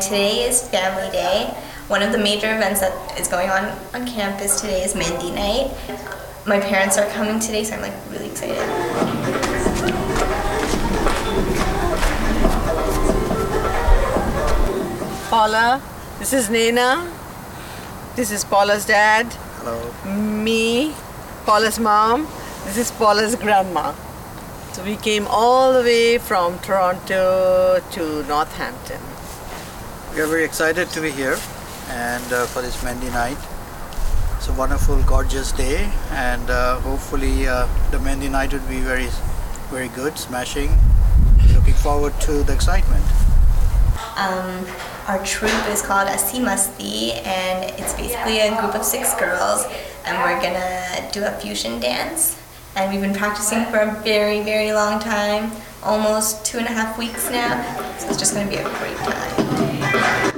today is Family Day. One of the major events that is going on on campus today is Mehndi Night. My parents are coming today, so I'm like really excited. Paula, this is Nena. This is Paula's dad. Hello. Me, Paula's mom. This is Paula's grandma. So we came all the way from Toronto to Northampton. We are very excited to be here and uh, for this Mehndi night. It's a wonderful, gorgeous day, and uh, hopefully uh, the Mehndi night would be very, very good, smashing. Looking forward to the excitement. Um, our troupe is called Asi Masti, and it's basically a group of six girls, and we're gonna do a fusion dance. And we've been practicing for a very, very long time, almost two and a half weeks now. So it's just gonna be a great time.